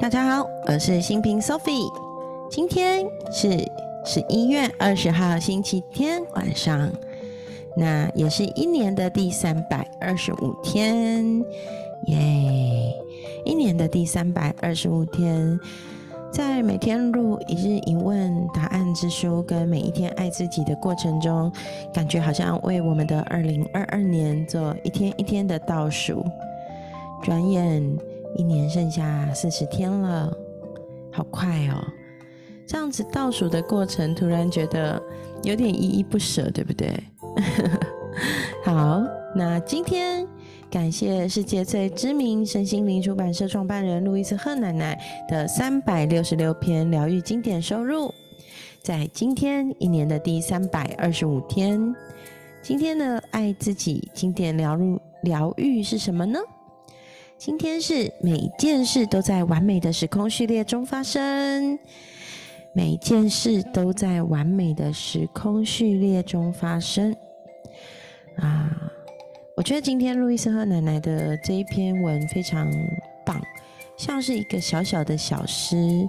大家好，我是新平 Sophie。今天是十一月二十号星期天晚上，那也是一年的第三百二十五天，耶！一年的第三百二十五天，在每天录一日一问答案之书跟每一天爱自己的过程中，感觉好像为我们的二零二二年做一天一天的倒数，转眼。一年剩下四十天了，好快哦！这样子倒数的过程，突然觉得有点依依不舍，对不对？好，那今天感谢世界最知名身心灵出版社创办人路易斯赫奶奶的三百六十六篇疗愈经典收入，在今天一年的第三百二十五天，今天的爱自己经典疗入疗愈是什么呢？今天是每件事都在完美的时空序列中发生，每件事都在完美的时空序列中发生。啊，我觉得今天路易斯和奶奶的这一篇文非常棒，像是一个小小的小诗，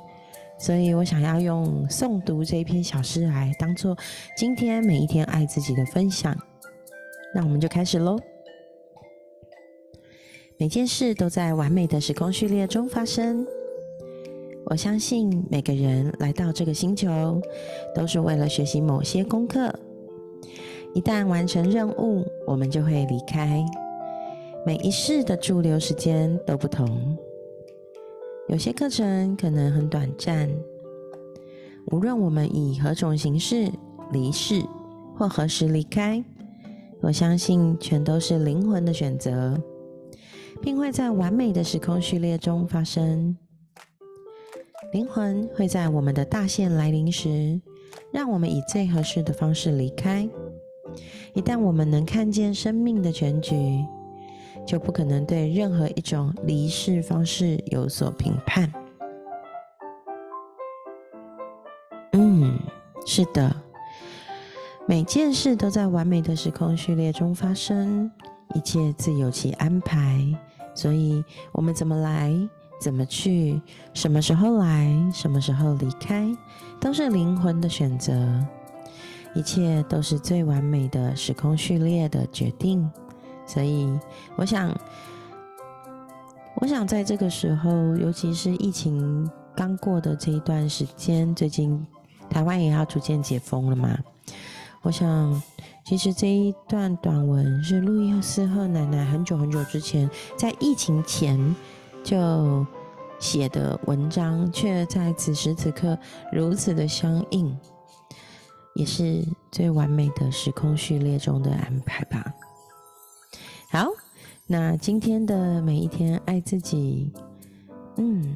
所以我想要用诵读这一篇小诗来当做今天每一天爱自己的分享。那我们就开始喽。每件事都在完美的时空序列中发生。我相信每个人来到这个星球，都是为了学习某些功课。一旦完成任务，我们就会离开。每一世的驻留时间都不同，有些课程可能很短暂。无论我们以何种形式离世，或何时离开，我相信全都是灵魂的选择。并会在完美的时空序列中发生。灵魂会在我们的大限来临时，让我们以最合适的方式离开。一旦我们能看见生命的全局，就不可能对任何一种离世方式有所评判。嗯，是的，每件事都在完美的时空序列中发生。一切自有其安排，所以我们怎么来，怎么去，什么时候来，什么时候离开，都是灵魂的选择。一切都是最完美的时空序列的决定。所以，我想，我想在这个时候，尤其是疫情刚过的这一段时间，最近台湾也要逐渐解封了嘛，我想。其实这一段短文是路易斯赫奶奶很久很久之前在疫情前就写的文章，却在此时此刻如此的相应，也是最完美的时空序列中的安排吧。好，那今天的每一天爱自己，嗯。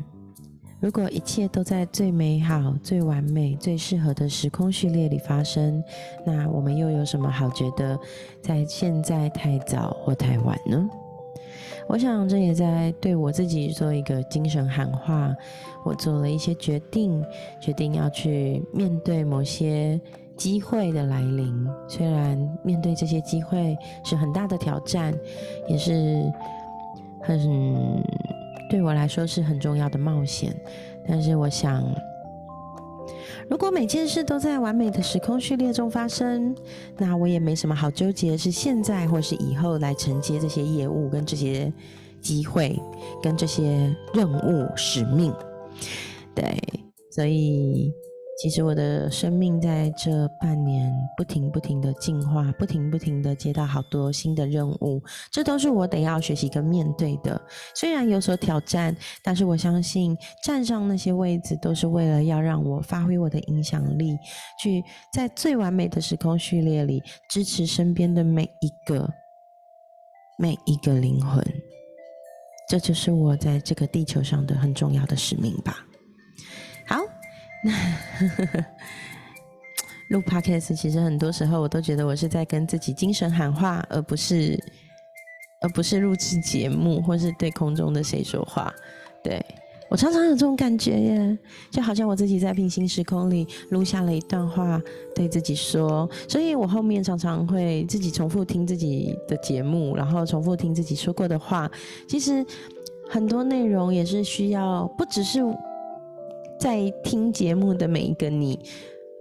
如果一切都在最美好、最完美、最适合的时空序列里发生，那我们又有什么好觉得在现在太早或太晚呢？我想这也在对我自己做一个精神喊话。我做了一些决定，决定要去面对某些机会的来临。虽然面对这些机会是很大的挑战，也是很。对我来说是很重要的冒险，但是我想，如果每件事都在完美的时空序列中发生，那我也没什么好纠结，是现在或是以后来承接这些业务、跟这些机会、跟这些任务使命。对，所以。其实我的生命在这半年不停不停的进化，不停不停的接到好多新的任务，这都是我得要学习跟面对的。虽然有所挑战，但是我相信站上那些位置都是为了要让我发挥我的影响力，去在最完美的时空序列里支持身边的每一个每一个灵魂。这就是我在这个地球上的很重要的使命吧。好。那录 podcast 其实很多时候我都觉得我是在跟自己精神喊话，而不是而不是录制节目或是对空中的谁说话。对我常常有这种感觉耶，就好像我自己在平行时空里录下了一段话对自己说，所以我后面常常会自己重复听自己的节目，然后重复听自己说过的话。其实很多内容也是需要，不只是在听节目的每一个你，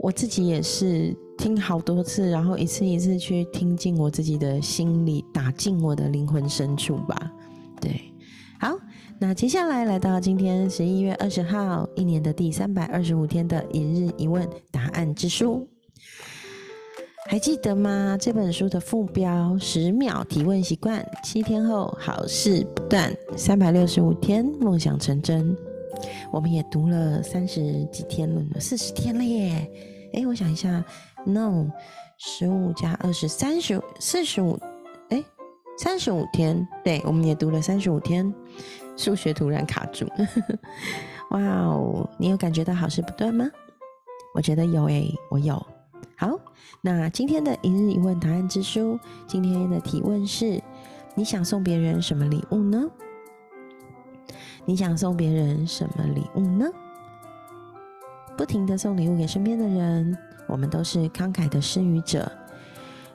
我自己也是听好多次，然后一次一次去听进我自己的心里，打进我的灵魂深处吧。对，好，那接下来来到今天十一月二十号，一年的第三百二十五天的一日一问答案之书。还记得吗？这本书的副标：十秒提问习惯，七天后好事不断，三百六十五天梦想成真。我们也读了三十几天了，四十天了耶！哎，我想一下，no，十五加二十，三十四十五，哎，三十五天。对，我们也读了三十五天。数学突然卡住，哇哦！你有感觉到好事不断吗？我觉得有诶，我有。好，那今天的一日一问答案之书，今天的提问是：你想送别人什么礼物呢？你想送别人什么礼物呢？不停的送礼物给身边的人，我们都是慷慨的施予者。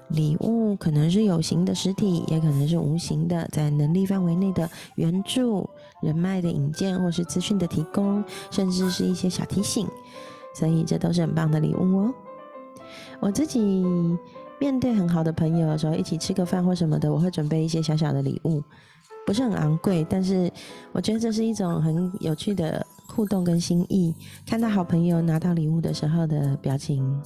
礼物可能是有形的实体，也可能是无形的，在能力范围内的援助、人脉的引荐，或是资讯的提供，甚至是一些小提醒。所以这都是很棒的礼物哦。我自己面对很好的朋友的时候，一起吃个饭或什么的，我会准备一些小小的礼物，不是很昂贵，但是我觉得这是一种很有趣的互动跟心意。看到好朋友拿到礼物的时候的表情，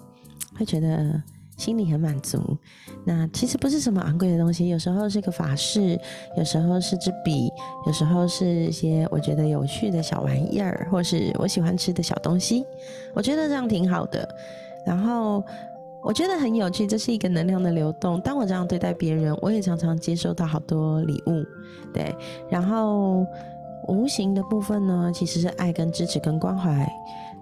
会觉得心里很满足。那其实不是什么昂贵的东西，有时候是个法式，有时候是支笔，有时候是一些我觉得有趣的小玩意儿，或是我喜欢吃的小东西。我觉得这样挺好的。然后我觉得很有趣，这是一个能量的流动。当我这样对待别人，我也常常接收到好多礼物，对。然后无形的部分呢，其实是爱跟支持跟关怀。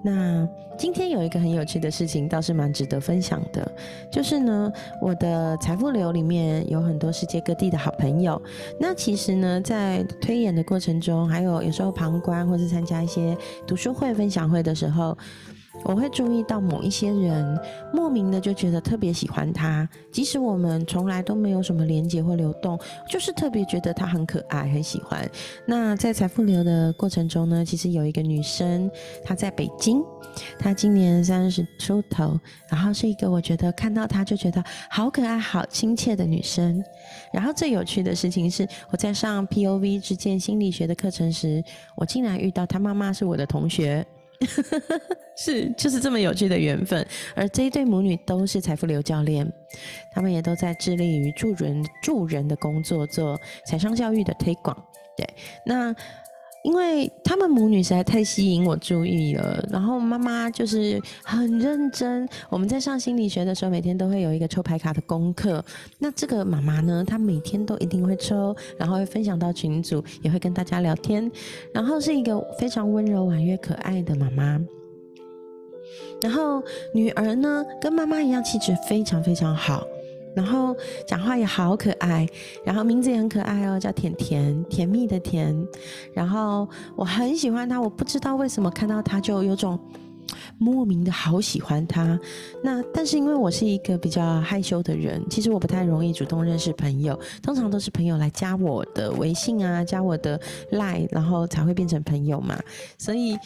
那今天有一个很有趣的事情，倒是蛮值得分享的，就是呢，我的财富流里面有很多世界各地的好朋友。那其实呢，在推演的过程中，还有有时候旁观或是参加一些读书会、分享会的时候。我会注意到某一些人莫名的就觉得特别喜欢他，即使我们从来都没有什么连接或流动，就是特别觉得他很可爱，很喜欢。那在财富流的过程中呢，其实有一个女生，她在北京，她今年三十出头，然后是一个我觉得看到她就觉得好可爱、好亲切的女生。然后最有趣的事情是，我在上 P O V 之间心理学的课程时，我竟然遇到她妈妈是我的同学。是，就是这么有趣的缘分。而这一对母女都是财富流教练，他们也都在致力于助人助人的工作，做财商教育的推广。对，那。因为他们母女实在太吸引我注意了，然后妈妈就是很认真。我们在上心理学的时候，每天都会有一个抽牌卡的功课。那这个妈妈呢，她每天都一定会抽，然后会分享到群组，也会跟大家聊天，然后是一个非常温柔、婉约、可爱的妈妈。然后女儿呢，跟妈妈一样，气质非常非常好。然后讲话也好可爱，然后名字也很可爱哦，叫甜甜，甜蜜的甜。然后我很喜欢他，我不知道为什么看到他就有种莫名的好喜欢他。那但是因为我是一个比较害羞的人，其实我不太容易主动认识朋友，通常都是朋友来加我的微信啊，加我的 line，然后才会变成朋友嘛，所以。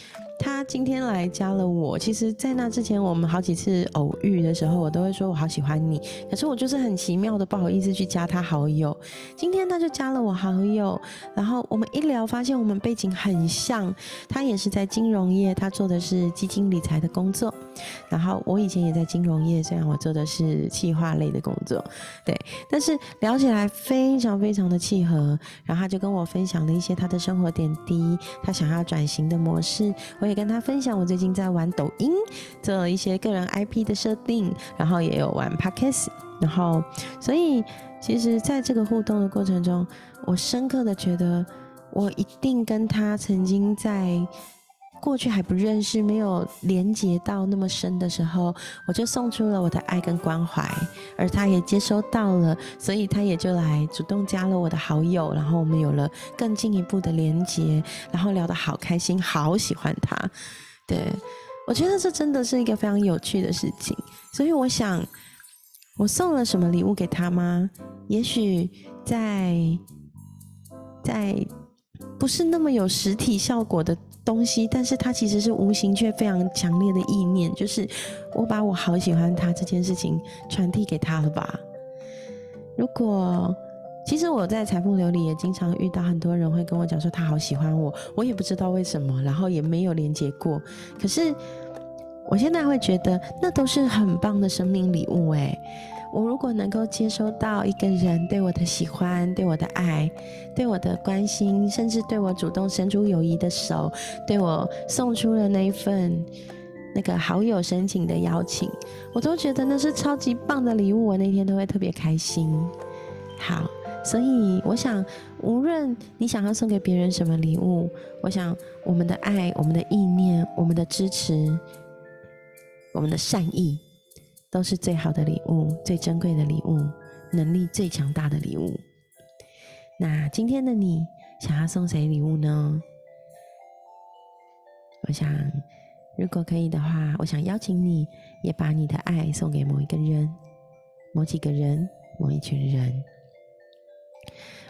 他今天来加了我，其实，在那之前，我们好几次偶遇的时候，我都会说我好喜欢你。可是我就是很奇妙的不好意思去加他好友。今天他就加了我好友，然后我们一聊，发现我们背景很像。他也是在金融业，他做的是基金理财的工作。然后我以前也在金融业，虽然我做的是企划类的工作，对，但是聊起来非常非常的契合。然后他就跟我分享了一些他的生活点滴，他想要转型的模式。会跟他分享，我最近在玩抖音，做了一些个人 IP 的设定，然后也有玩 Podcast，然后，所以其实在这个互动的过程中，我深刻的觉得，我一定跟他曾经在。过去还不认识，没有连接到那么深的时候，我就送出了我的爱跟关怀，而他也接收到了，所以他也就来主动加了我的好友，然后我们有了更进一步的连接，然后聊得好开心，好喜欢他。对我觉得这真的是一个非常有趣的事情，所以我想，我送了什么礼物给他吗？也许在在。不是那么有实体效果的东西，但是它其实是无形却非常强烈的意念，就是我把我好喜欢他这件事情传递给他了吧。如果其实我在财富流里也经常遇到很多人会跟我讲说他好喜欢我，我也不知道为什么，然后也没有连接过。可是我现在会觉得那都是很棒的生命礼物诶。我如果能够接收到一个人对我的喜欢、对我的爱、对我的关心，甚至对我主动伸出友谊的手，对我送出了那一份那个好友申请的邀请，我都觉得那是超级棒的礼物。我那天都会特别开心。好。所以，我想，无论你想要送给别人什么礼物，我想，我们的爱、我们的意念、我们的支持、我们的善意，都是最好的礼物、最珍贵的礼物、能力最强大的礼物。那今天的你想要送谁礼物呢？我想，如果可以的话，我想邀请你也把你的爱送给某一个人、某几个人、某一群人。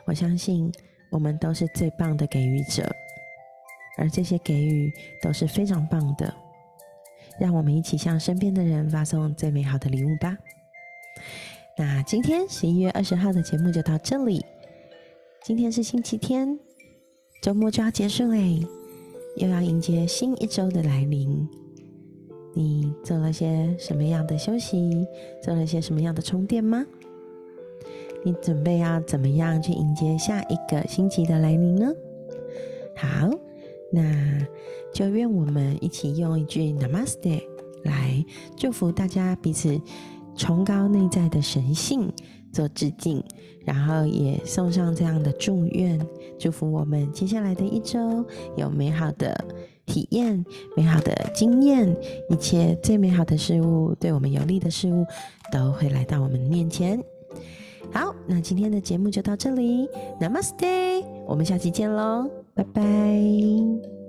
我相信我们都是最棒的给予者，而这些给予都是非常棒的。让我们一起向身边的人发送最美好的礼物吧。那今天十一月二十号的节目就到这里。今天是星期天，周末就要结束嘞，又要迎接新一周的来临。你做了些什么样的休息？做了些什么样的充电吗？你准备要怎么样去迎接下一个星期的来临呢？好，那就愿我们一起用一句 Namaste 来祝福大家彼此崇高内在的神性做致敬，然后也送上这样的祝愿，祝福我们接下来的一周有美好的体验、美好的经验，一切最美好的事物、对我们有利的事物都会来到我们面前。好，那今天的节目就到这里，Namaste，我们下期见喽，拜拜。